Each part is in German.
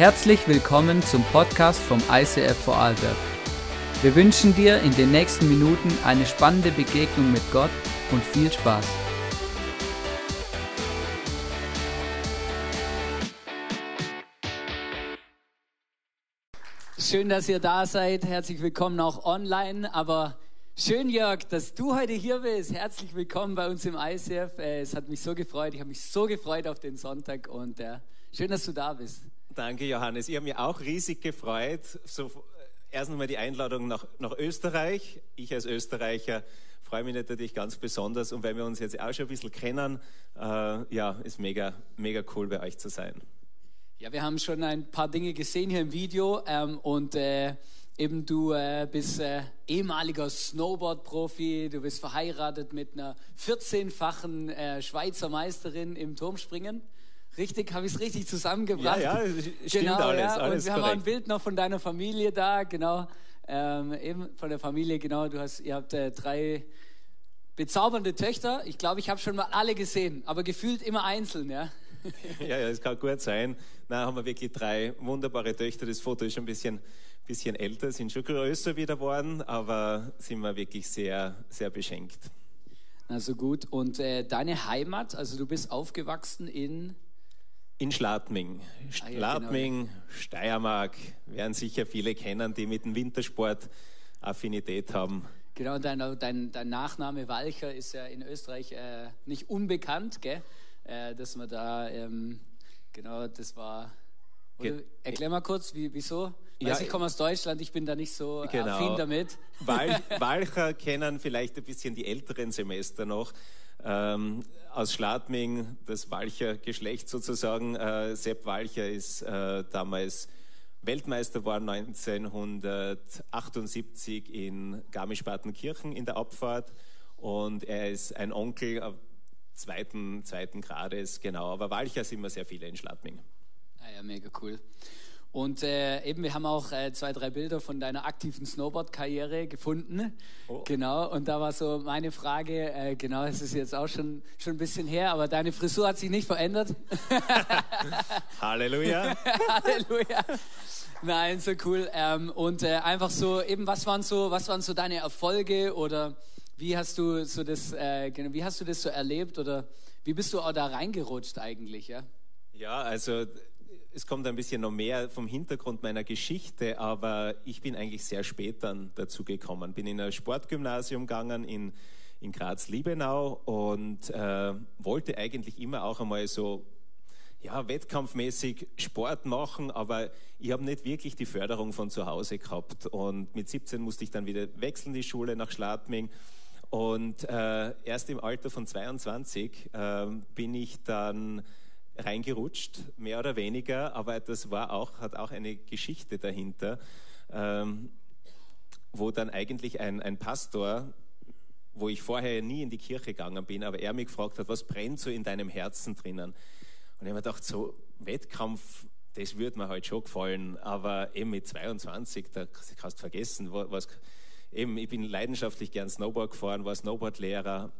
Herzlich willkommen zum Podcast vom ICF Vorarlberg. Wir wünschen dir in den nächsten Minuten eine spannende Begegnung mit Gott und viel Spaß. Schön, dass ihr da seid. Herzlich willkommen auch online. Aber schön, Jörg, dass du heute hier bist. Herzlich willkommen bei uns im ICF. Äh, es hat mich so gefreut. Ich habe mich so gefreut auf den Sonntag und äh, schön, dass du da bist. Danke, Johannes. Ich habe mich auch riesig gefreut. So, äh, erst einmal die Einladung nach, nach Österreich. Ich als Österreicher freue mich natürlich ganz besonders. Und weil wir uns jetzt auch schon ein bisschen kennen, äh, ja, ist mega, mega cool bei euch zu sein. Ja, wir haben schon ein paar Dinge gesehen hier im Video ähm, und äh, eben du äh, bist äh, ehemaliger Snowboard-Profi, du bist verheiratet mit einer 14-fachen äh, Schweizer Meisterin im Turmspringen. Richtig, habe ich es richtig zusammengebracht? Ja, ja, stimmt genau, alles, ja. alles Und wir haben auch korrekt. ein Bild noch von deiner Familie da, genau. Ähm, eben von der Familie, genau. Du hast, ihr habt äh, drei bezaubernde Töchter. Ich glaube, ich habe schon mal alle gesehen, aber gefühlt immer einzeln, ja. Ja, ja, das kann gut sein. Na, haben wir wirklich drei wunderbare Töchter. Das Foto ist schon ein bisschen, bisschen älter, sind schon größer wieder geworden, aber sind wir wirklich sehr, sehr beschenkt. Also gut. Und äh, deine Heimat, also du bist aufgewachsen in. In Schladming. Ah, genau, Schladming, Steiermark, werden sicher viele kennen, die mit dem Wintersport Affinität haben. Genau, dein, dein, dein Nachname Walcher ist ja in Österreich äh, nicht unbekannt, gell? Äh, dass man da, ähm, genau, das war. Oder, erklär mal kurz, wie, wieso? Ja, ich komme aus Deutschland, ich bin da nicht so Genau. affin damit. Wal Walcher kennen vielleicht ein bisschen die älteren Semester noch. Ähm, aus Schladming, das Walcher Geschlecht sozusagen. Äh, Sepp Walcher ist äh, damals Weltmeister war 1978 in Garmisch-Partenkirchen in der Abfahrt und er ist ein Onkel zweiten, zweiten Grades, genau. Aber Walcher sind wir sehr viele in Schladming. Ah ja, mega cool. Und äh, eben, wir haben auch äh, zwei, drei Bilder von deiner aktiven Snowboard-Karriere gefunden. Oh. Genau, und da war so meine Frage, äh, genau, es ist jetzt auch schon, schon ein bisschen her, aber deine Frisur hat sich nicht verändert. Halleluja! Halleluja. Nein, so cool. Ähm, und äh, einfach so, eben, was waren so, was waren so deine Erfolge oder wie hast du so das, äh, genau, wie hast du das so erlebt oder wie bist du auch da reingerutscht eigentlich, ja? Ja, also es kommt ein bisschen noch mehr vom Hintergrund meiner Geschichte, aber ich bin eigentlich sehr spät dann dazu gekommen. Bin in ein Sportgymnasium gegangen in, in Graz-Liebenau und äh, wollte eigentlich immer auch einmal so ja, wettkampfmäßig Sport machen, aber ich habe nicht wirklich die Förderung von zu Hause gehabt. Und mit 17 musste ich dann wieder wechseln, die Schule nach Schladming. Und äh, erst im Alter von 22 äh, bin ich dann reingerutscht, mehr oder weniger, aber das war auch, hat auch eine Geschichte dahinter, ähm, wo dann eigentlich ein, ein Pastor, wo ich vorher nie in die Kirche gegangen bin, aber er mich gefragt hat, was brennt so in deinem Herzen drinnen? Und ich habe mir gedacht, so Wettkampf, das würde mir halt schon gefallen, aber eben mit 22, da kannst du vergessen, wa- was, eben, ich bin leidenschaftlich gern Snowboard gefahren, war Snowboardlehrer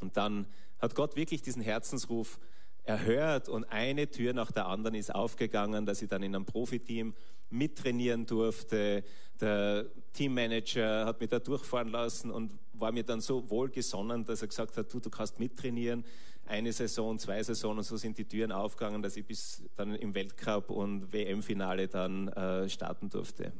und dann hat Gott wirklich diesen Herzensruf erhört und eine Tür nach der anderen ist aufgegangen, dass ich dann in einem Profiteam mittrainieren durfte. Der Teammanager hat mich da durchfahren lassen und war mir dann so wohlgesonnen, dass er gesagt hat, du, du kannst mittrainieren. Eine Saison, zwei Saisonen und so sind die Türen aufgegangen, dass ich bis dann im Weltcup und WM-Finale dann äh, starten durfte.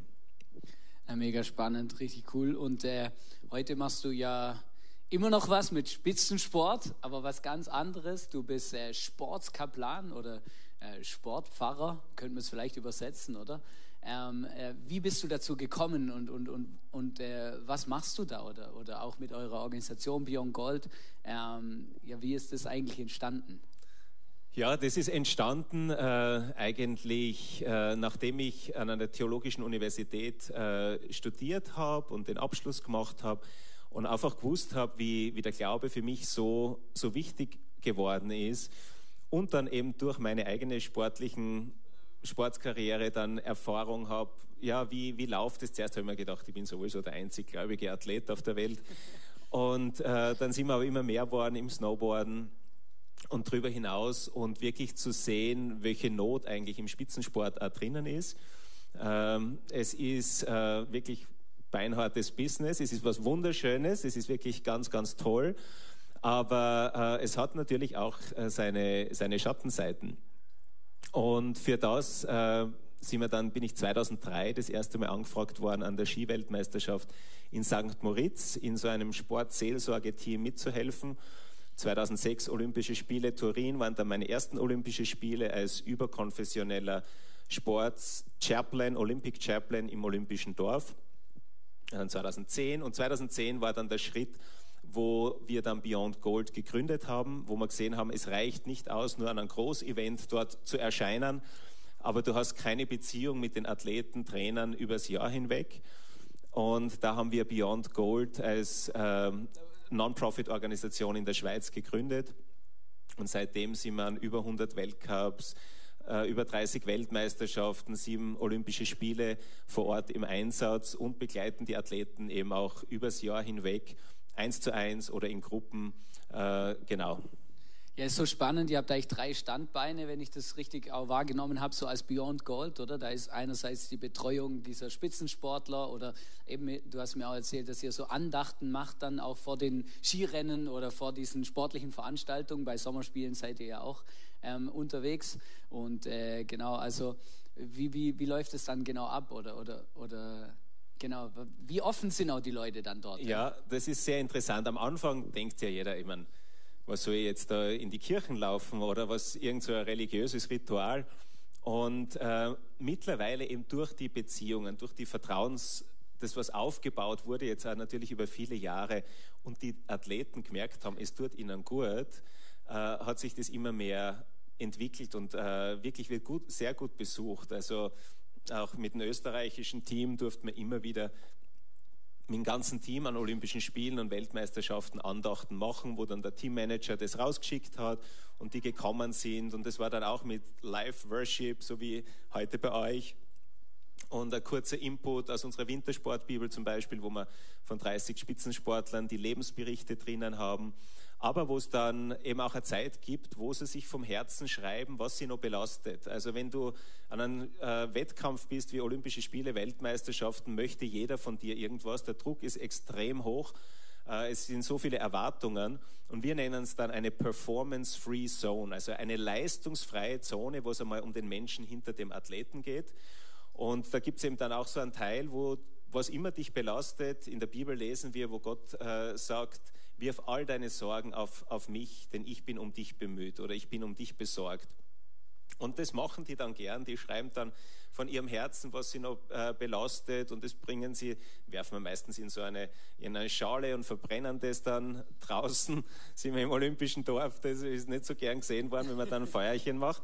Mega spannend, richtig cool. Und äh, heute machst du ja immer noch was mit Spitzensport, aber was ganz anderes. Du bist äh, Sportskaplan oder äh, Sportpfarrer, könnten wir es vielleicht übersetzen, oder? Ähm, äh, wie bist du dazu gekommen und, und, und, und äh, was machst du da? Oder, oder auch mit eurer Organisation Beyond Gold. Ähm, ja, wie ist das eigentlich entstanden? Ja, das ist entstanden äh, eigentlich, äh, nachdem ich an einer theologischen Universität äh, studiert habe und den Abschluss gemacht habe und einfach gewusst habe, wie, wie der Glaube für mich so, so wichtig geworden ist und dann eben durch meine eigene sportlichen Sportskarriere dann Erfahrung habe, ja, wie, wie läuft es? Zuerst habe ich mir gedacht, ich bin sowieso der einzig gläubige Athlet auf der Welt. Und äh, dann sind wir aber immer mehr geworden im Snowboarden. und darüber hinaus und wirklich zu sehen, welche Not eigentlich im Spitzensport auch drinnen ist. Ähm, es ist äh, wirklich beinhartes Business, es ist was Wunderschönes, es ist wirklich ganz, ganz toll, aber äh, es hat natürlich auch äh, seine, seine Schattenseiten. Und für das äh, sind wir dann, bin ich 2003 das erste Mal angefragt worden, an der Skiweltmeisterschaft in St. Moritz in so einem Sportseelsorgeteam mitzuhelfen. 2006 Olympische Spiele Turin waren dann meine ersten Olympische Spiele als überkonfessioneller Sports-Chaplain, Olympic Chaplain im Olympischen Dorf. Dann 2010 und 2010 war dann der Schritt, wo wir dann Beyond Gold gegründet haben, wo wir gesehen haben, es reicht nicht aus, nur an einem Großevent dort zu erscheinen, aber du hast keine Beziehung mit den Athleten, Trainern übers Jahr hinweg. Und da haben wir Beyond Gold als ähm, Non-Profit-Organisation in der Schweiz gegründet. Und seitdem sind wir an über 100 Weltcups, äh, über 30 Weltmeisterschaften, sieben Olympische Spiele vor Ort im Einsatz und begleiten die Athleten eben auch übers Jahr hinweg, eins zu eins oder in Gruppen. Äh, genau. Ja, ist so spannend. Ihr habt eigentlich drei Standbeine, wenn ich das richtig auch wahrgenommen habe, so als Beyond Gold, oder? Da ist einerseits die Betreuung dieser Spitzensportler oder eben, du hast mir auch erzählt, dass ihr so Andachten macht dann auch vor den Skirennen oder vor diesen sportlichen Veranstaltungen. Bei Sommerspielen seid ihr ja auch ähm, unterwegs. Und äh, genau, also wie, wie, wie läuft es dann genau ab oder, oder, oder genau, wie offen sind auch die Leute dann dort? Ja, das ist sehr interessant. Am Anfang denkt ja jeder, meine, was soll ich jetzt da in die Kirchen laufen oder was irgend so ein religiöses Ritual. Und äh, mittlerweile eben durch die Beziehungen, durch die Vertrauens, das was aufgebaut wurde jetzt auch natürlich über viele Jahre und die Athleten gemerkt haben, es tut ihnen gut, äh, hat sich das immer mehr entwickelt und äh, wirklich wird gut, sehr gut besucht. Also auch mit dem österreichischen Team durften wir immer wieder mit dem ganzen Team an Olympischen Spielen und Weltmeisterschaften Andachten machen, wo dann der Teammanager das rausgeschickt hat und die gekommen sind. Und das war dann auch mit Live-Worship, so wie heute bei euch. Und ein kurzer Input aus unserer Wintersportbibel zum Beispiel, wo wir von 30 Spitzensportlern die Lebensberichte drinnen haben aber wo es dann eben auch eine Zeit gibt, wo sie sich vom Herzen schreiben, was sie noch belastet. Also wenn du an einem äh, Wettkampf bist wie Olympische Spiele, Weltmeisterschaften, möchte jeder von dir irgendwas. Der Druck ist extrem hoch. Äh, es sind so viele Erwartungen und wir nennen es dann eine Performance-Free Zone, also eine leistungsfreie Zone, wo es einmal um den Menschen hinter dem Athleten geht. Und da gibt es eben dann auch so einen Teil, wo was immer dich belastet, in der Bibel lesen wir, wo Gott äh, sagt, wirf all deine Sorgen auf, auf mich, denn ich bin um dich bemüht oder ich bin um dich besorgt. Und das machen die dann gern, die schreiben dann von ihrem Herzen, was sie noch äh, belastet und das bringen sie, werfen wir meistens in so eine, in eine Schale und verbrennen das dann draußen, sind wir im Olympischen Dorf, das ist nicht so gern gesehen worden, wenn man dann ein Feuerchen macht.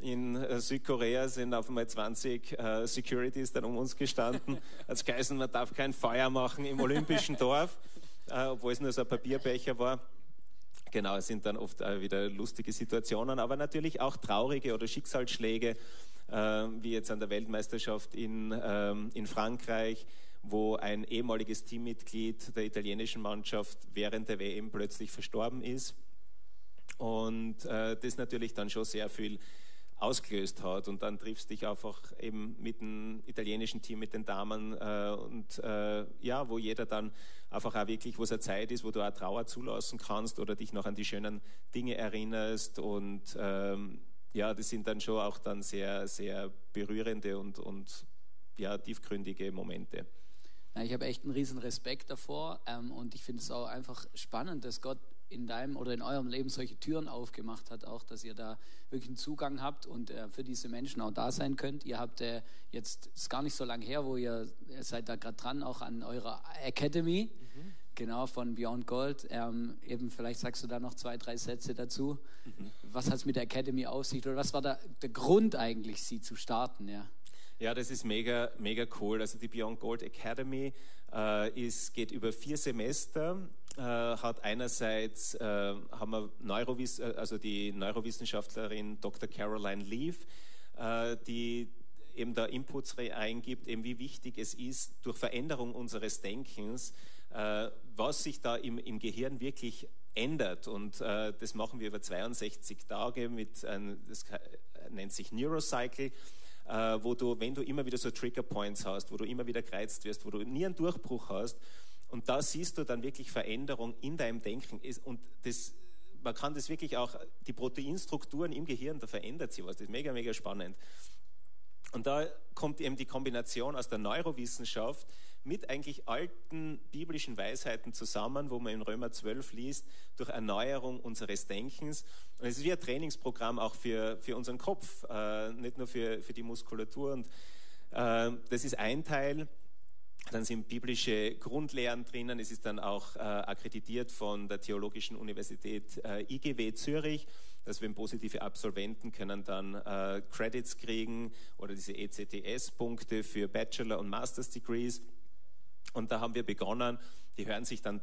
In äh, Südkorea sind auf einmal 20 äh, Securities dann um uns gestanden, als geheißen, man darf kein Feuer machen im Olympischen Dorf äh, obwohl es nur so ein Papierbecher war. Genau, es sind dann oft wieder lustige Situationen, aber natürlich auch traurige oder Schicksalsschläge, äh, wie jetzt an der Weltmeisterschaft in, ähm, in Frankreich, wo ein ehemaliges Teammitglied der italienischen Mannschaft während der WM plötzlich verstorben ist. Und äh, das natürlich dann schon sehr viel ausgelöst hat. Und dann triffst du dich einfach eben mit dem italienischen Team, mit den Damen äh, und äh, ja, wo jeder dann einfach auch wirklich, wo es eine Zeit ist, wo du auch Trauer zulassen kannst oder dich noch an die schönen Dinge erinnerst und ähm, ja, das sind dann schon auch dann sehr, sehr berührende und, und ja, tiefgründige Momente. Ich habe echt einen riesen Respekt davor ähm, und ich finde es auch einfach spannend, dass Gott in deinem oder in eurem Leben solche Türen aufgemacht hat, auch dass ihr da wirklich einen Zugang habt und äh, für diese Menschen auch da sein könnt. Ihr habt äh, jetzt, ist gar nicht so lange her, wo ihr, ihr seid da gerade dran, auch an eurer Academy, mhm. genau, von Beyond Gold. Ähm, eben, vielleicht sagst du da noch zwei, drei Sätze dazu. Mhm. Was hat es mit der Academy auf sich oder was war da der Grund eigentlich, sie zu starten? Ja. Ja, das ist mega, mega cool. Also die Beyond Gold Academy äh, ist, geht über vier Semester äh, hat einerseits äh, haben wir Neurowiss äh, also die Neurowissenschaftlerin Dr. Caroline Leaf, äh, die eben da Inputs eingibt, eben wie wichtig es ist, durch Veränderung unseres Denkens, äh, was sich da im, im Gehirn wirklich ändert. Und äh, das machen wir über 62 Tage mit, ein, das nennt sich Neurocycle, wo du, wenn du immer wieder so Trigger Points hast, wo du immer wieder gereizt wirst, wo du nie einen Durchbruch hast, und da siehst du dann wirklich Veränderung in deinem Denken. Und das, man kann das wirklich auch, die Proteinstrukturen im Gehirn, da verändert sich was. Das ist mega, mega spannend. Und da kommt eben die Kombination aus der Neurowissenschaft mit eigentlich alten biblischen Weisheiten zusammen, wo man in Römer 12 liest, durch Erneuerung unseres Denkens. Und es ist wie ein Trainingsprogramm auch für, für unseren Kopf, äh, nicht nur für, für die Muskulatur. Und äh, das ist ein Teil. Dann sind biblische Grundlehren drinnen. Es ist dann auch äh, akkreditiert von der Theologischen Universität äh, IGW Zürich. dass wenn positive Absolventen können dann äh, Credits kriegen oder diese ECTS-Punkte für Bachelor- und Master's Degrees. Und da haben wir begonnen, die hören sich dann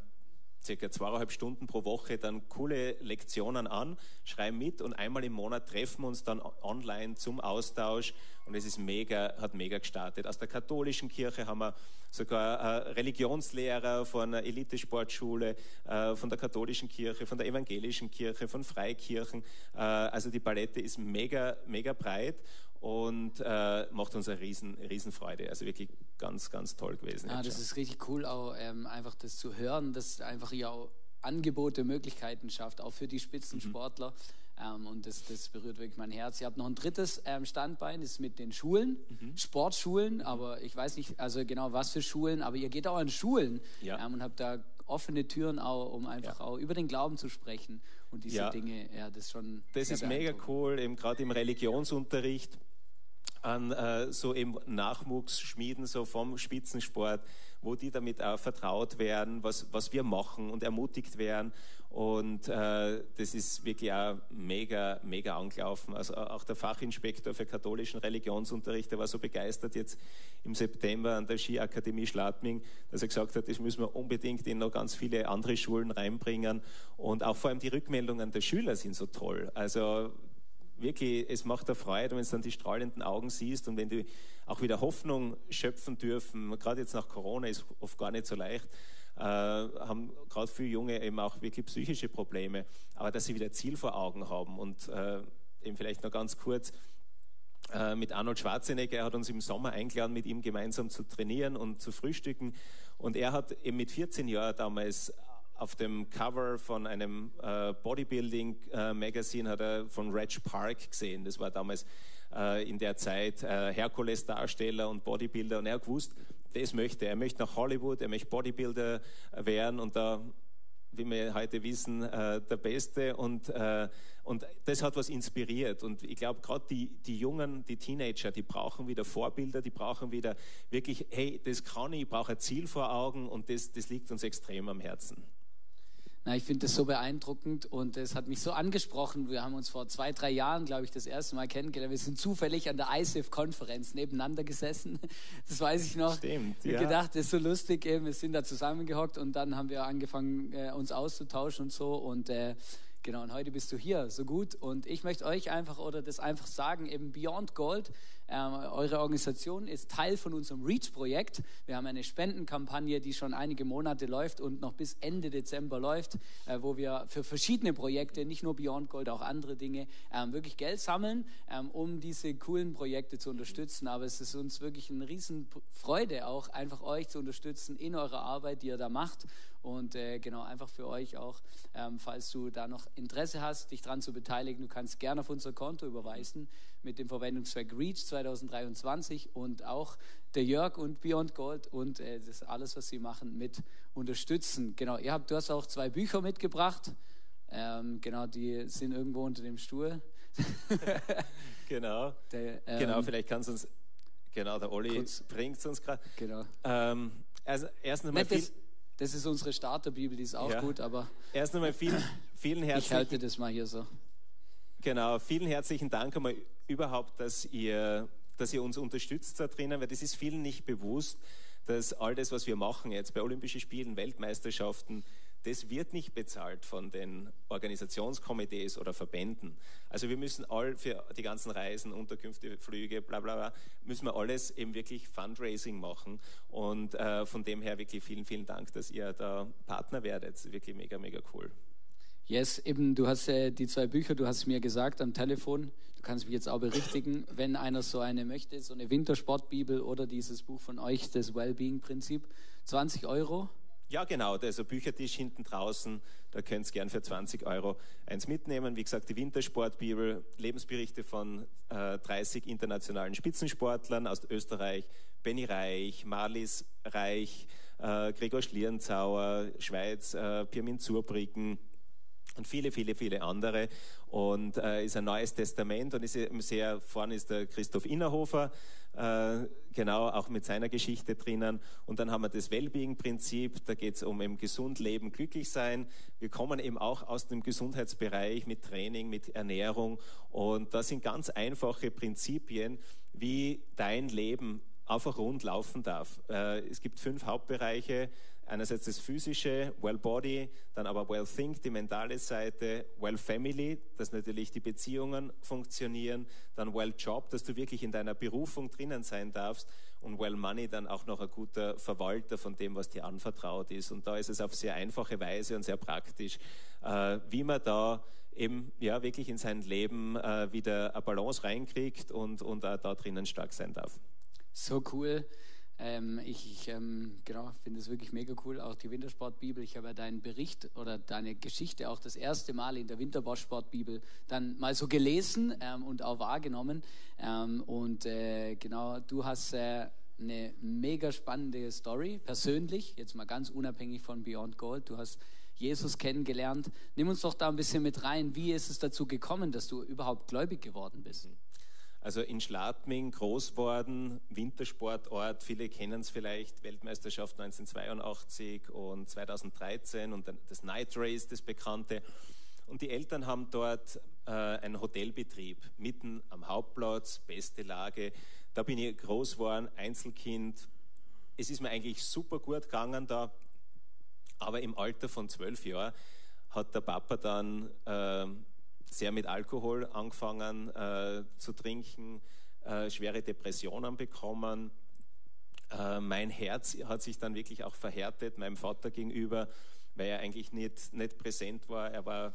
circa zweieinhalb Stunden pro Woche dann coole Lektionen an, schreiben mit und einmal im Monat treffen wir uns dann online zum Austausch und es ist mega, hat mega gestartet. Aus der katholischen Kirche haben wir sogar äh, Religionslehrer von einer Elitesportschule, äh, von der katholischen Kirche, von der evangelischen Kirche, von Freikirchen. Äh, also die Palette ist mega, mega breit und äh, macht uns eine riesen, riesen Freude. Also wirklich ganz, ganz toll gewesen. Ah, das ist richtig cool, auch ähm, einfach das zu hören, dass einfach ja auch Angebote, Möglichkeiten schafft, auch für die Spitzensportler. Mhm. Ähm, und das, das berührt wirklich mein Herz. Ihr habt noch ein drittes ähm, Standbein, das ist mit den Schulen, mhm. Sportschulen, aber ich weiß nicht, also genau was für Schulen, aber ihr geht auch an Schulen ja. ähm, und habt da offene Türen auch, um einfach ja. auch über den Glauben zu sprechen und diese ja. Dinge. Ja, das ist schon. Das ist mega cool, eben gerade im Religionsunterricht an äh, so eben Nachwuchs schmieden, so vom Spitzensport, wo die damit auch vertraut werden, was, was wir machen und ermutigt werden. Und äh, das ist wirklich auch mega, mega angelaufen. Also auch der Fachinspektor für katholischen Religionsunterricht, der war so begeistert jetzt im September an der Skiakademie Schladming, dass er gesagt hat, das müssen wir unbedingt in noch ganz viele andere Schulen reinbringen. Und auch vor allem die Rückmeldungen der Schüler sind so toll. Also wirklich, es macht der Freude, wenn du dann die strahlenden Augen siehst und wenn die auch wieder Hoffnung schöpfen dürfen. Gerade jetzt nach Corona ist oft gar nicht so leicht. Äh, haben gerade viele Junge eben auch wirklich psychische Probleme, aber dass sie wieder Ziel vor Augen haben und äh, eben vielleicht noch ganz kurz äh, mit Arnold Schwarzenegger, er hat uns im Sommer eingeladen, mit ihm gemeinsam zu trainieren und zu frühstücken und er hat eben mit 14 Jahren damals auf dem Cover von einem äh, Bodybuilding-Magazin äh, hat er von Reg Park gesehen. Das war damals äh, in der Zeit äh, Herkules-Darsteller und Bodybuilder. Und er hat gewusst, das möchte er. Er möchte nach Hollywood, er möchte Bodybuilder werden und da, wie wir heute wissen, äh, der Beste. Und, äh, und das hat was inspiriert. Und ich glaube, gerade die, die Jungen, die Teenager, die brauchen wieder Vorbilder, die brauchen wieder wirklich, hey, das kann ich, ich brauche ein Ziel vor Augen und das, das liegt uns extrem am Herzen. Na, ich finde das so beeindruckend und es hat mich so angesprochen. Wir haben uns vor zwei, drei Jahren, glaube ich, das erste Mal kennengelernt. Wir sind zufällig an der ISIF-Konferenz nebeneinander gesessen. Das weiß ich noch. Stimmt, ja. Ich gedacht, das ist so lustig. Eben. Wir sind da zusammengehockt und dann haben wir angefangen, äh, uns auszutauschen und so. Und äh, Genau, und heute bist du hier, so gut. Und ich möchte euch einfach oder das einfach sagen, eben Beyond Gold, äh, eure Organisation ist Teil von unserem REACH-Projekt. Wir haben eine Spendenkampagne, die schon einige Monate läuft und noch bis Ende Dezember läuft, äh, wo wir für verschiedene Projekte, nicht nur Beyond Gold, auch andere Dinge, äh, wirklich Geld sammeln, ähm, um diese coolen Projekte zu unterstützen. Aber es ist uns wirklich eine Riesenfreude, auch einfach euch zu unterstützen in eurer Arbeit, die ihr da macht. Und äh, genau, einfach für euch auch, ähm, falls du da noch Interesse hast, dich daran zu beteiligen, du kannst gerne auf unser Konto überweisen mit dem Verwendungszweck REACH 2023 und auch der Jörg und Beyond Gold und äh, das alles, was sie machen, mit unterstützen. Genau, ihr habt, du hast auch zwei Bücher mitgebracht. Ähm, genau, die sind irgendwo unter dem Stuhl. genau. Der, ähm, genau, vielleicht kannst du uns, genau, der Olli bringt es uns gerade. Genau. Ähm, also erst einmal viel, das ist unsere Starterbibel, die ist auch ja. gut, aber. Erst einmal vielen, vielen herzlichen Ich halte das mal hier so. Genau, vielen herzlichen Dank einmal überhaupt, dass ihr, dass ihr uns unterstützt da drinnen, weil das ist vielen nicht bewusst, dass all das, was wir machen jetzt bei Olympischen Spielen, Weltmeisterschaften, das wird nicht bezahlt von den Organisationskomitees oder Verbänden. Also wir müssen all für die ganzen Reisen, Unterkünfte, Flüge, bla bla bla, müssen wir alles eben wirklich Fundraising machen. Und äh, von dem her wirklich vielen, vielen Dank, dass ihr da Partner werdet. Wirklich mega, mega cool. Yes, eben, du hast äh, die zwei Bücher, du hast mir gesagt am Telefon, du kannst mich jetzt auch berichtigen, wenn einer so eine möchte, so eine Wintersportbibel oder dieses Buch von euch, das Wellbeing-Prinzip, 20 Euro. Ja, genau, also Büchertisch hinten draußen, da könnt ihr gern für 20 Euro eins mitnehmen. Wie gesagt, die Wintersportbibel, Lebensberichte von äh, 30 internationalen Spitzensportlern aus Österreich, Benny Reich, Marlies Reich, äh, Gregor Schlierenzauer, Schweiz, äh, Pirmin Zurbriggen, und viele, viele, viele andere. Und äh, ist ein neues Testament und ist eben sehr, vorne ist der Christoph Innerhofer, äh, genau, auch mit seiner Geschichte drinnen. Und dann haben wir das Wellbeing-Prinzip, da geht es um eben gesund leben, glücklich sein. Wir kommen eben auch aus dem Gesundheitsbereich mit Training, mit Ernährung. Und das sind ganz einfache Prinzipien, wie dein Leben einfach rund laufen darf. Äh, es gibt fünf Hauptbereiche Einerseits das physische, Well Body, dann aber Well Think, die mentale Seite, Well Family, dass natürlich die Beziehungen funktionieren, dann Well Job, dass du wirklich in deiner Berufung drinnen sein darfst und Well Money dann auch noch ein guter Verwalter von dem, was dir anvertraut ist. Und da ist es auf sehr einfache Weise und sehr praktisch, äh, wie man da eben ja wirklich in sein Leben äh, wieder eine Balance reinkriegt und, und auch da drinnen stark sein darf. So cool. Ähm, ich ich ähm, genau, finde es wirklich mega cool. Auch die Wintersportbibel. Ich habe ja deinen Bericht oder deine Geschichte auch das erste Mal in der Wintersportbibel dann mal so gelesen ähm, und auch wahrgenommen. Ähm, und äh, genau, du hast äh, eine mega spannende Story, persönlich, jetzt mal ganz unabhängig von Beyond Gold. Du hast Jesus kennengelernt. Nimm uns doch da ein bisschen mit rein. Wie ist es dazu gekommen, dass du überhaupt gläubig geworden bist? Also in Schladming groß worden, Wintersportort, viele kennen es vielleicht, Weltmeisterschaft 1982 und 2013 und das Night Race, das bekannte. Und die Eltern haben dort äh, einen Hotelbetrieb, mitten am Hauptplatz, beste Lage. Da bin ich groß geworden, Einzelkind. Es ist mir eigentlich super gut gegangen da, aber im Alter von zwölf Jahren hat der Papa dann äh, sehr mit Alkohol angefangen äh, zu trinken, äh, schwere Depressionen bekommen. Äh, mein Herz hat sich dann wirklich auch verhärtet meinem Vater gegenüber, weil er eigentlich nicht, nicht präsent war. Er war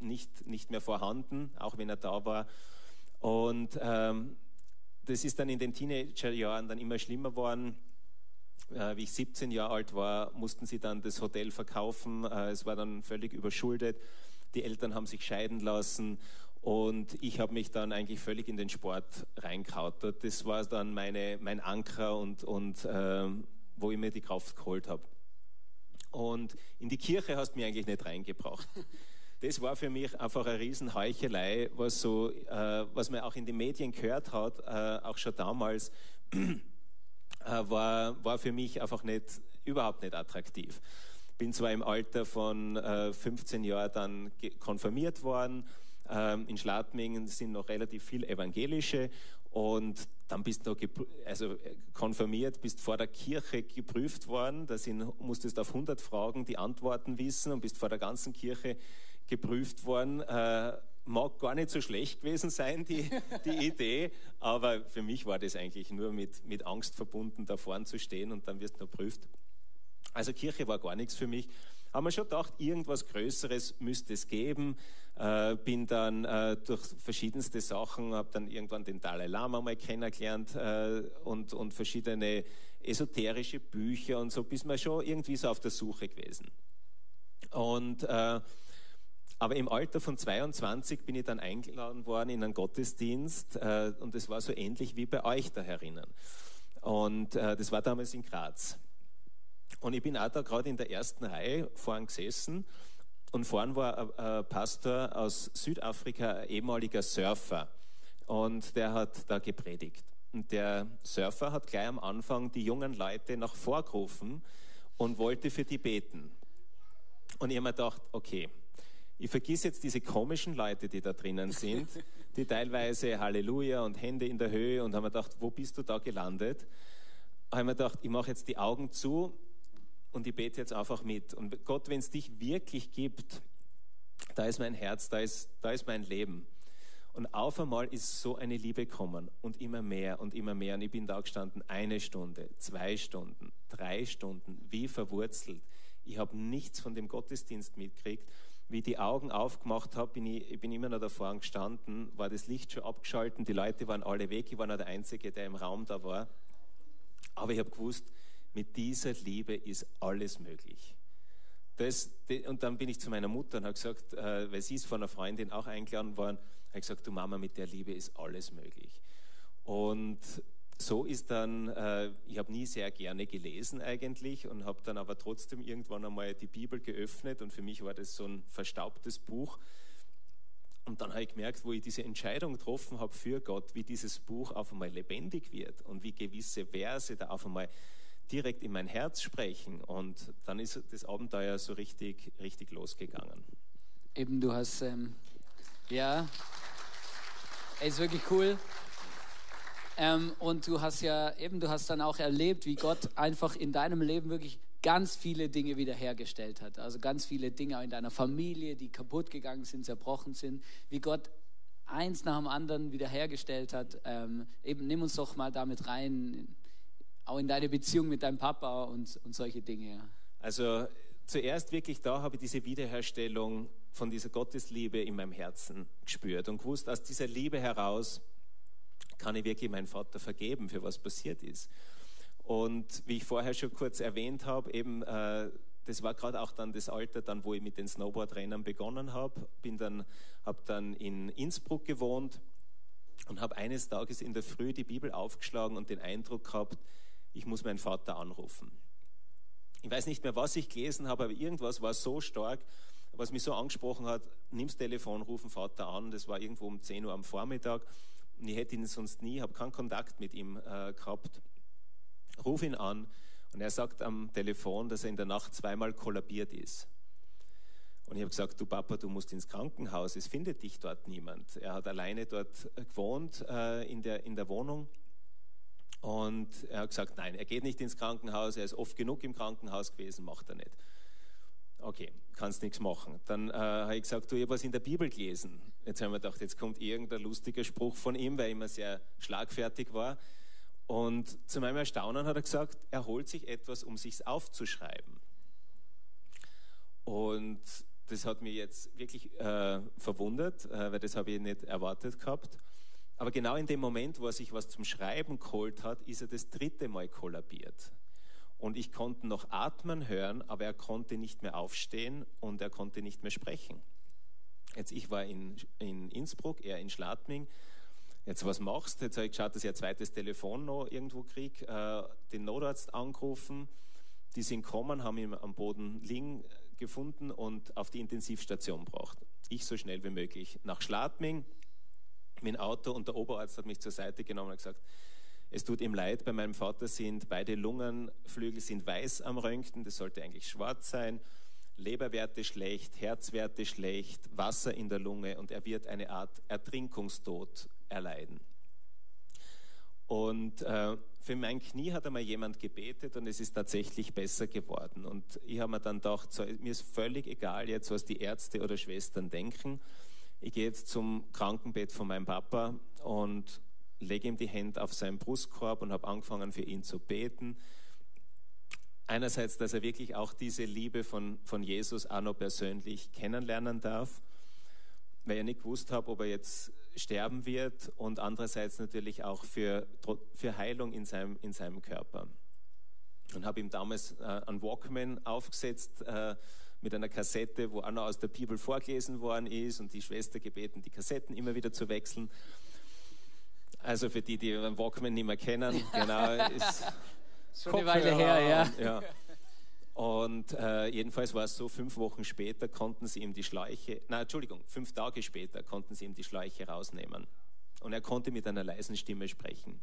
nicht, nicht mehr vorhanden, auch wenn er da war. Und ähm, das ist dann in den Teenagerjahren dann immer schlimmer geworden. Äh, wie ich 17 Jahre alt war, mussten sie dann das Hotel verkaufen. Äh, es war dann völlig überschuldet die Eltern haben sich scheiden lassen und ich habe mich dann eigentlich völlig in den Sport reingehaut. Das war dann meine, mein Anker und, und äh, wo ich mir die Kraft geholt habe. Und in die Kirche hast du mich eigentlich nicht reingebracht. Das war für mich einfach eine Riesenheuchelei, was, so, äh, was man auch in den Medien gehört hat, äh, auch schon damals, äh, war, war für mich einfach nicht, überhaupt nicht attraktiv bin zwar im Alter von äh, 15 Jahren dann konfirmiert worden. Ähm, in Schladmingen sind noch relativ viele Evangelische und dann bist du also äh, konfirmiert, bist vor der Kirche geprüft worden. Da musstest auf 100 Fragen die Antworten wissen und bist vor der ganzen Kirche geprüft worden. Äh, mag gar nicht so schlecht gewesen sein, die, die Idee, aber für mich war das eigentlich nur mit, mit Angst verbunden, da vorne zu stehen und dann wirst du geprüft. Also Kirche war gar nichts für mich. Haben wir schon gedacht, irgendwas Größeres müsste es geben. Äh, bin dann äh, durch verschiedenste Sachen, habe dann irgendwann den Dalai Lama mal kennengelernt äh, und, und verschiedene esoterische Bücher und so, bis wir schon irgendwie so auf der Suche gewesen. Und äh, aber im Alter von 22 bin ich dann eingeladen worden in einen Gottesdienst äh, und das war so ähnlich wie bei euch da herinnen. Und äh, das war damals in Graz. Und ich bin auch da gerade in der ersten Reihe vorn gesessen und vorn war ein, Pastor aus Südafrika, ein ehemaliger Surfer. Und der hat da gepredigt. Und der Surfer hat gleich am Anfang die jungen Leute nach vorgerufen und wollte für die beten. Und ich habe mir gedacht, okay, ich vergiss jetzt diese komischen Leute, die da drinnen sind, die teilweise Halleluja und Hände in der Höhe und habe mir gedacht, wo bist du da gelandet? Ich habe mir gedacht, ich mache jetzt die Augen zu und ich bete jetzt einfach mit. Und Gott, wenn es dich wirklich gibt, da ist mein Herz, da ist, da ist mein Leben. Und auf einmal ist so eine Liebe gekommen und immer mehr und immer mehr. Und ich bin da gestanden, eine Stunde, zwei Stunden, drei Stunden, wie verwurzelt. Ich habe nichts von dem Gottesdienst mitgekriegt. wie ich die Augen aufgemacht habe, bin ich, ich bin immer noch davor gestanden, war das Licht schon abgeschaltet, die Leute waren alle weg, ich war noch der Einzige, der im Raum da war. Aber ich habe gewusst, mit dieser Liebe ist alles möglich. Das, und dann bin ich zu meiner Mutter und habe gesagt, äh, weil sie ist von einer Freundin auch eingeladen worden, habe gesagt, du Mama, mit der Liebe ist alles möglich. Und so ist dann, äh, ich habe nie sehr gerne gelesen eigentlich und habe dann aber trotzdem irgendwann einmal die Bibel geöffnet und für mich war das so ein verstaubtes Buch. Und dann habe ich gemerkt, wo ich diese Entscheidung getroffen habe für Gott, wie dieses Buch auf einmal lebendig wird und wie gewisse Verse da auf einmal direkt in mein Herz sprechen. Und dann ist das Abenteuer so richtig, richtig losgegangen. Eben, du hast, ähm, ja, ist wirklich cool. Ähm, und du hast ja eben, du hast dann auch erlebt, wie Gott einfach in deinem Leben wirklich ganz viele Dinge wiederhergestellt hat. Also ganz viele Dinge in deiner Familie, die kaputt gegangen sind, zerbrochen sind. Wie Gott eins nach dem anderen wiederhergestellt hat. Ähm, eben, nimm uns doch mal damit rein, auch in deine Beziehung mit deinem Papa und, und solche Dinge. Ja. Also zuerst wirklich da habe ich diese Wiederherstellung von dieser Gottesliebe in meinem Herzen gespürt und gewusst, aus dieser Liebe heraus kann ich wirklich meinen Vater vergeben, für was passiert ist. Und wie ich vorher schon kurz erwähnt habe, eben äh, das war gerade auch dann das Alter, dann, wo ich mit den Snowboardrennen begonnen habe. Bin dann, habe dann in Innsbruck gewohnt und habe eines Tages in der Früh die Bibel aufgeschlagen und den Eindruck gehabt, ich muss meinen Vater anrufen. Ich weiß nicht mehr, was ich gelesen habe, aber irgendwas war so stark, was mich so angesprochen hat, nimm's Telefon, rufen Vater an. Das war irgendwo um 10 Uhr am Vormittag. Und ich hätte ihn sonst nie, habe keinen Kontakt mit ihm äh, gehabt. Ruf ihn an und er sagt am Telefon, dass er in der Nacht zweimal kollabiert ist. Und ich habe gesagt, du Papa, du musst ins Krankenhaus, es findet dich dort niemand. Er hat alleine dort gewohnt äh, in, der, in der Wohnung. Und er hat gesagt, nein, er geht nicht ins Krankenhaus, er ist oft genug im Krankenhaus gewesen, macht er nicht. Okay, kannst nichts machen. Dann äh, habe ich gesagt, du, ich habe was in der Bibel gelesen. Jetzt haben wir gedacht, jetzt kommt irgendein lustiger Spruch von ihm, weil er immer sehr schlagfertig war. Und zu meinem Erstaunen hat er gesagt, er holt sich etwas, um sich aufzuschreiben. Und das hat mich jetzt wirklich äh, verwundert, äh, weil das habe ich nicht erwartet gehabt. Aber genau in dem Moment, wo er sich was zum Schreiben geholt hat, ist er das dritte Mal kollabiert. Und ich konnte noch atmen hören, aber er konnte nicht mehr aufstehen und er konnte nicht mehr sprechen. Jetzt, ich war in, in Innsbruck, er in Schladming. Jetzt, was machst du? Jetzt habe ich geschaut, dass ich ein zweites Telefon noch irgendwo kriege, äh, den Notarzt angerufen. Die sind gekommen, haben ihn am Boden liegen gefunden und auf die Intensivstation gebracht. Ich so schnell wie möglich nach Schladming dem Auto und der Oberarzt hat mich zur Seite genommen und gesagt, es tut ihm leid, bei meinem Vater sind beide Lungenflügel sind weiß am Röntgen, das sollte eigentlich schwarz sein. Leberwerte schlecht, Herzwerte schlecht, Wasser in der Lunge und er wird eine Art Ertrinkungstod erleiden. Und äh, für mein Knie hat einmal jemand gebetet und es ist tatsächlich besser geworden. Und ich habe mir dann gedacht, so, mir ist völlig egal jetzt, was die Ärzte oder Schwestern denken. Ich gehe jetzt zum Krankenbett von meinem Papa und lege ihm die Hände auf seinen Brustkorb und habe angefangen für ihn zu beten. Einerseits, dass er wirklich auch diese Liebe von, von Jesus auch noch persönlich kennenlernen darf, weil ich nicht gewusst habe, ob er jetzt sterben wird und andererseits natürlich auch für, für Heilung in seinem, in seinem Körper. Und habe ihm damals äh, einen Walkman aufgesetzt äh, mit einer Kassette, wo noch aus der Bibel vorgelesen worden ist und die Schwester gebeten, die Kassetten immer wieder zu wechseln. Also für die, die den Walkman nicht mehr kennen, genau, ist schon eine Weile her, ja. ja. Und äh, jedenfalls war es so, fünf Wochen später konnten sie ihm die Schläuche, nein, Entschuldigung, fünf Tage später konnten sie ihm die Schläuche rausnehmen. Und er konnte mit einer leisen Stimme sprechen.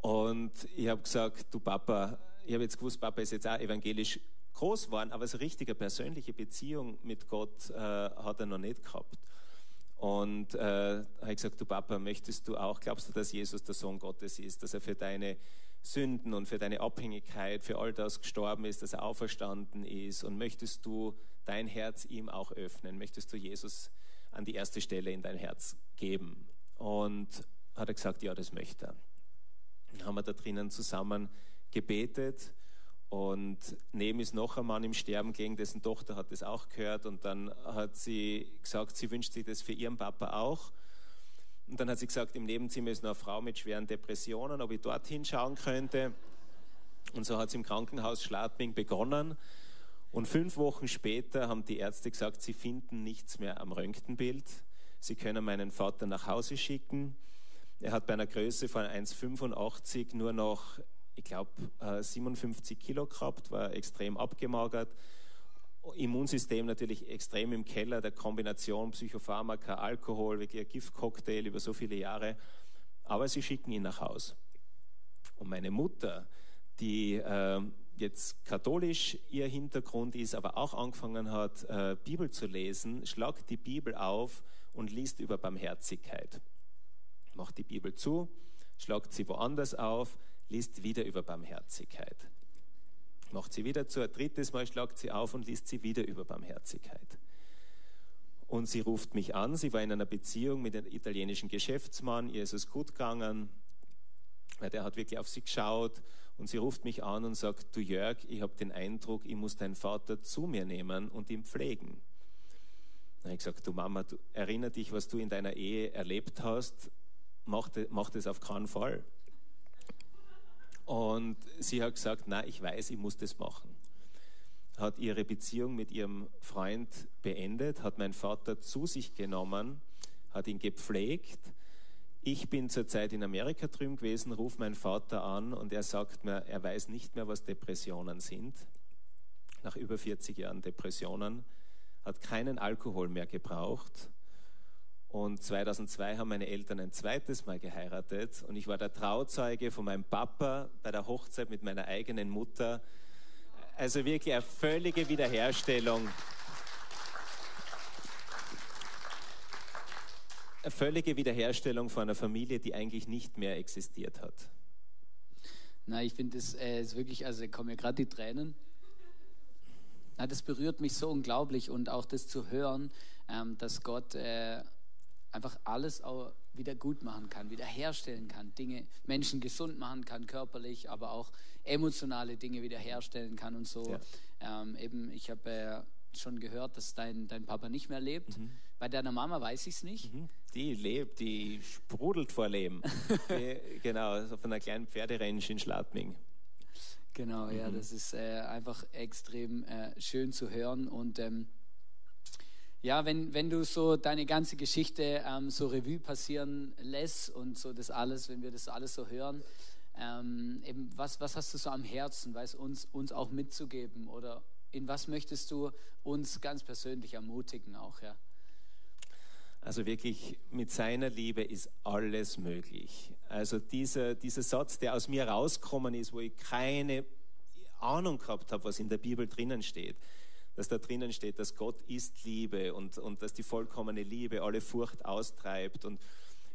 Und ich habe gesagt, du Papa, ich habe jetzt gewusst, Papa ist jetzt auch evangelisch groß geworden, aber so richtige persönliche Beziehung mit Gott äh, hat er noch nicht gehabt. Und äh, habe gesagt, du Papa, möchtest du auch, glaubst du, dass Jesus der Sohn Gottes ist, dass er für deine Sünden und für deine Abhängigkeit, für all das gestorben ist, dass er auferstanden ist und möchtest du dein Herz ihm auch öffnen, möchtest du Jesus an die erste Stelle in dein Herz geben? Und hat er gesagt, ja, das möchte er. Dann haben wir da drinnen zusammen gebetet Und neben ist noch ein Mann im Sterben gelegen, dessen Tochter hat das auch gehört. Und dann hat sie gesagt, sie wünscht sich das für ihren Papa auch. Und dann hat sie gesagt, im Nebenzimmer ist noch eine Frau mit schweren Depressionen, ob ich dorthin schauen könnte. Und so hat es im Krankenhaus Schladming begonnen. Und fünf Wochen später haben die Ärzte gesagt, sie finden nichts mehr am Röntgenbild. Sie können meinen Vater nach Hause schicken. Er hat bei einer Größe von 1,85 nur noch, ich glaube, 57 Kilo gehabt, war extrem abgemagert. Immunsystem natürlich extrem im Keller, der Kombination Psychopharmaka, Alkohol, wirklich ein Giftcocktail über so viele Jahre. Aber sie schicken ihn nach Hause. Und meine Mutter, die äh, jetzt katholisch ihr Hintergrund ist, aber auch angefangen hat, äh, Bibel zu lesen, schlagt die Bibel auf und liest über Barmherzigkeit. Macht die Bibel zu, schlagt sie woanders auf, liest wieder über Barmherzigkeit. Macht sie wieder zu, ein drittes Mal schlagt sie auf und liest sie wieder über Barmherzigkeit. Und sie ruft mich an, sie war in einer Beziehung mit einem italienischen Geschäftsmann, ihr ist es gut gegangen, weil der hat wirklich auf sie geschaut und sie ruft mich an und sagt, du Jörg, ich habe den Eindruck, ich muss deinen Vater zu mir nehmen und ihn pflegen. Dann habe ich gesagt, du Mama, du, erinnere dich, was du in deiner Ehe erlebt hast, mach, de, mach das auf keinen Fall. Und sie hat gesagt, na, ich weiß, ich muss das machen. Hat ihre Beziehung mit ihrem Freund beendet, hat meinen Vater zu sich genommen, hat ihn gepflegt ich bin zurzeit in Amerika drüben gewesen, rufe meinen Vater an und er sagt mir, er weiß nicht mehr, was Depressionen sind. Nach über 40 Jahren Depressionen, hat keinen Alkohol mehr gebraucht. Und 2002 haben meine Eltern ein zweites Mal geheiratet und ich war der Trauzeuge von meinem Papa bei der Hochzeit mit meiner eigenen Mutter. Also wirklich eine völlige Wiederherstellung. eine völlige Wiederherstellung von einer Familie, die eigentlich nicht mehr existiert hat. Na, ich finde, es äh, ist wirklich, also kommen mir gerade die Tränen. Na, das berührt mich so unglaublich und auch das zu hören, ähm, dass Gott äh, einfach alles auch wieder gut machen kann, wieder herstellen kann, Dinge, Menschen gesund machen kann, körperlich, aber auch emotionale Dinge wieder herstellen kann und so. Ja. Ähm, eben, ich habe äh, schon gehört, dass dein, dein Papa nicht mehr lebt. Mhm. Bei deiner Mama weiß ich es nicht. Mhm. Die lebt, die sprudelt vor Leben. die, genau, auf einer kleinen Pferderange in Schladming. Genau, mhm. ja, das ist äh, einfach extrem äh, schön zu hören. Und ähm, ja, wenn, wenn du so deine ganze Geschichte ähm, so Revue passieren lässt und so das alles, wenn wir das alles so hören, ähm, eben was, was hast du so am Herzen, weiß uns, uns auch mitzugeben oder in was möchtest du uns ganz persönlich ermutigen auch, ja? Also wirklich, mit seiner Liebe ist alles möglich. Also dieser, dieser Satz, der aus mir rausgekommen ist, wo ich keine Ahnung gehabt habe, was in der Bibel drinnen steht, dass da drinnen steht, dass Gott ist Liebe und, und dass die vollkommene Liebe alle Furcht austreibt und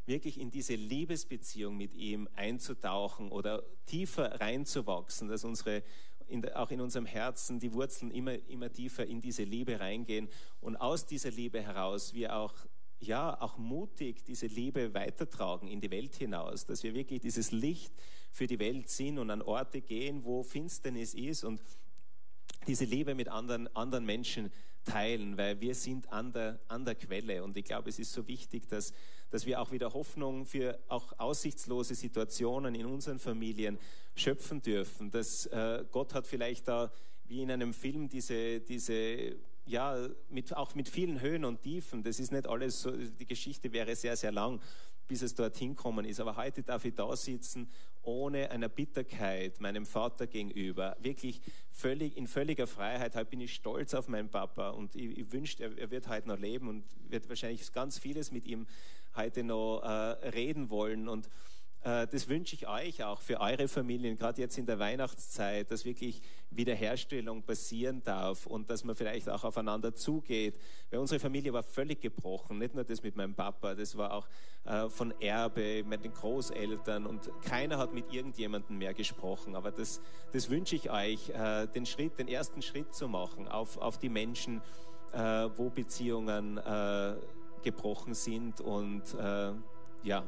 wirklich in diese Liebesbeziehung mit ihm einzutauchen oder tiefer reinzuwachsen, dass unsere in auch in unserem Herzen die Wurzeln immer, immer tiefer in diese Liebe reingehen und aus dieser Liebe heraus wir auch ja, auch mutig diese Liebe weitertragen in die Welt hinaus, dass wir wirklich dieses Licht für die Welt sind und an Orte gehen, wo Finsternis ist und diese Liebe mit anderen, anderen Menschen teilen, weil wir sind an der, an der Quelle. Und ich glaube, es ist so wichtig, dass, dass wir auch wieder Hoffnung für auch aussichtslose Situationen in unseren Familien schöpfen dürfen. Dass äh, Gott hat vielleicht da, wie in einem Film, diese, diese ja, mit, auch mit vielen Höhen und Tiefen. Das ist nicht alles so, die Geschichte wäre sehr, sehr lang, bis es dorthin kommen ist. Aber heute darf ich da sitzen, ohne einer Bitterkeit meinem Vater gegenüber. Wirklich völlig, in völliger Freiheit. Heute bin ich stolz auf meinen Papa und ich, ich wünsche, er, er, wird heute noch leben und wird wahrscheinlich ganz vieles mit ihm heute noch äh, reden wollen. Und das wünsche ich euch auch für eure Familien, gerade jetzt in der Weihnachtszeit, dass wirklich Wiederherstellung passieren darf und dass man vielleicht auch aufeinander zugeht. Weil unsere Familie war völlig gebrochen, nicht nur das mit meinem Papa, das war auch äh, von Erbe, mit den Großeltern und keiner hat mit irgendjemandem mehr gesprochen. Aber das, das wünsche ich euch, äh, den Schritt, den ersten Schritt zu machen auf, auf die Menschen, wo Beziehungen gebrochen sind und ja,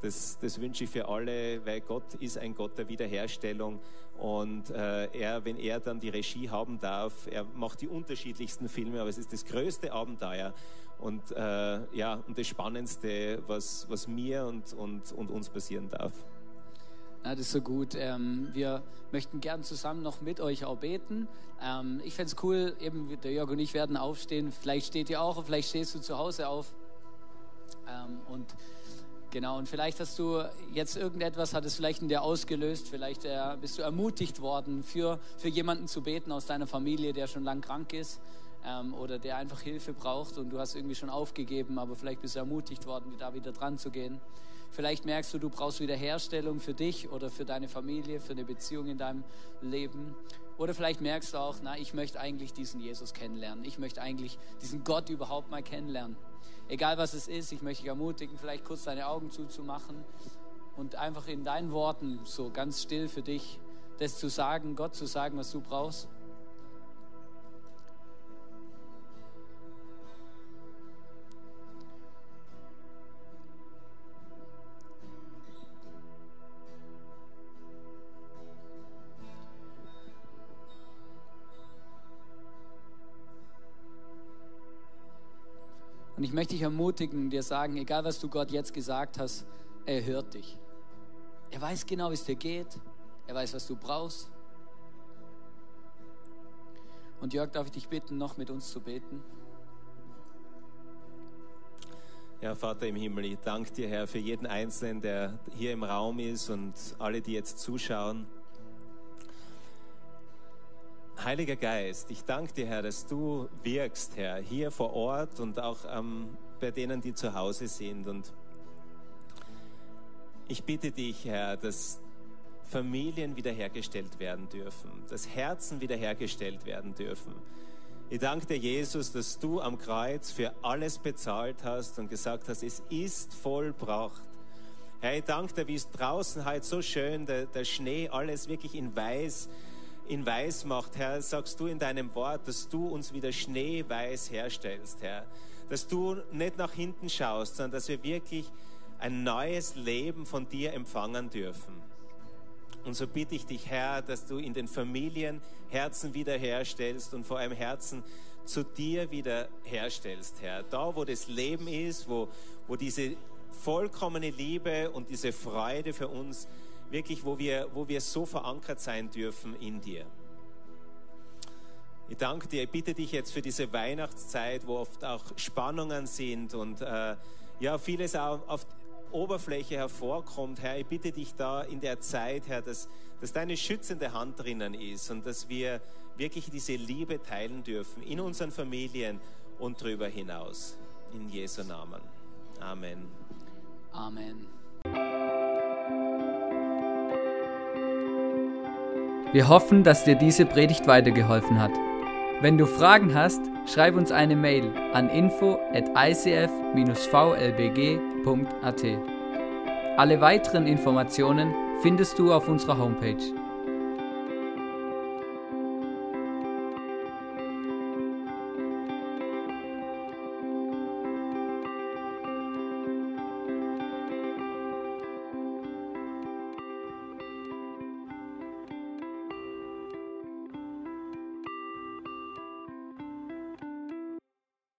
Das, das wünsche ich für alle, weil Gott ist ein Gott der Wiederherstellung und äh, er, wenn er dann die Regie haben darf, er macht die unterschiedlichsten Filme, aber es ist das größte Abenteuer und, äh, ja, und das Spannendste, was, was mir und, und, und uns passieren darf. Ja, das ist so gut. Ähm, wir möchten gern zusammen noch mit euch auch beten. Ähm, ich fände es cool, eben der Jörg und ich werden aufstehen. Vielleicht steht ihr auch, vielleicht stehst du zu Hause auf. Ähm, und Genau, und vielleicht hast du jetzt irgendetwas, hat es vielleicht in dir ausgelöst, vielleicht äh, bist du ermutigt worden, für, für jemanden zu beten aus deiner Familie, der schon lang krank ist ähm, oder der einfach Hilfe braucht und du hast irgendwie schon aufgegeben, aber vielleicht bist du ermutigt worden, da wieder dran zu gehen. Vielleicht merkst du, du brauchst Wiederherstellung für dich oder für deine Familie, für eine Beziehung in deinem Leben. Oder vielleicht merkst du auch, na, ich möchte eigentlich diesen Jesus kennenlernen. Ich möchte eigentlich diesen Gott überhaupt mal kennenlernen egal was es ist, ich möchte dich ermutigen, vielleicht kurz deine Augen zuzumachen und einfach in deinen Worten so ganz still für dich das zu sagen, Gott zu sagen, was du brauchst. Und ich möchte dich ermutigen, dir sagen, egal was du Gott jetzt gesagt hast, er hört dich. Er weiß genau, wie es dir geht. Er weiß, was du brauchst. Und Jörg, darf ich dich bitten, noch mit uns zu beten? Ja, Vater im Himmel, ich danke dir, Herr, für jeden Einzelnen, der hier im Raum ist und alle, die jetzt zuschauen. Heiliger Geist, ich danke dir, Herr, dass du wirkst, Herr, hier vor Ort und auch ähm, bei denen, die zu Hause sind. Und ich bitte dich, Herr, dass Familien wiederhergestellt werden dürfen, dass Herzen wiederhergestellt werden dürfen. Ich danke dir, Jesus, dass du am Kreuz für alles bezahlt hast und gesagt hast, es ist vollbracht. Herr, ich danke dir, wie es draußen halt so schön, der, der Schnee, alles wirklich in weiß in weiß macht. Herr, sagst du in deinem Wort, dass du uns wieder schneeweiß herstellst, Herr. Dass du nicht nach hinten schaust, sondern dass wir wirklich ein neues Leben von dir empfangen dürfen. Und so bitte ich dich, Herr, dass du in den Familien Herzen wiederherstellst und vor allem Herzen zu dir wiederherstellst, Herr. Da, wo das Leben ist, wo, wo diese vollkommene Liebe und diese Freude für uns wirklich, wo wir, wo wir so verankert sein dürfen in dir. Ich danke dir, ich bitte dich jetzt für diese Weihnachtszeit, wo oft auch Spannungen sind und äh, ja, vieles auch auf Oberfläche hervorkommt. Herr, ich bitte dich da in der Zeit, Herr, dass, dass deine schützende Hand drinnen ist und dass wir wirklich diese Liebe teilen dürfen in unseren Familien und darüber hinaus. In Jesu Namen. Amen. Amen. Wir hoffen, dass dir diese Predigt weitergeholfen hat. Wenn du Fragen hast, schreib uns eine Mail an info at icf-vlbg.at. Alle weiteren Informationen findest du auf unserer Homepage.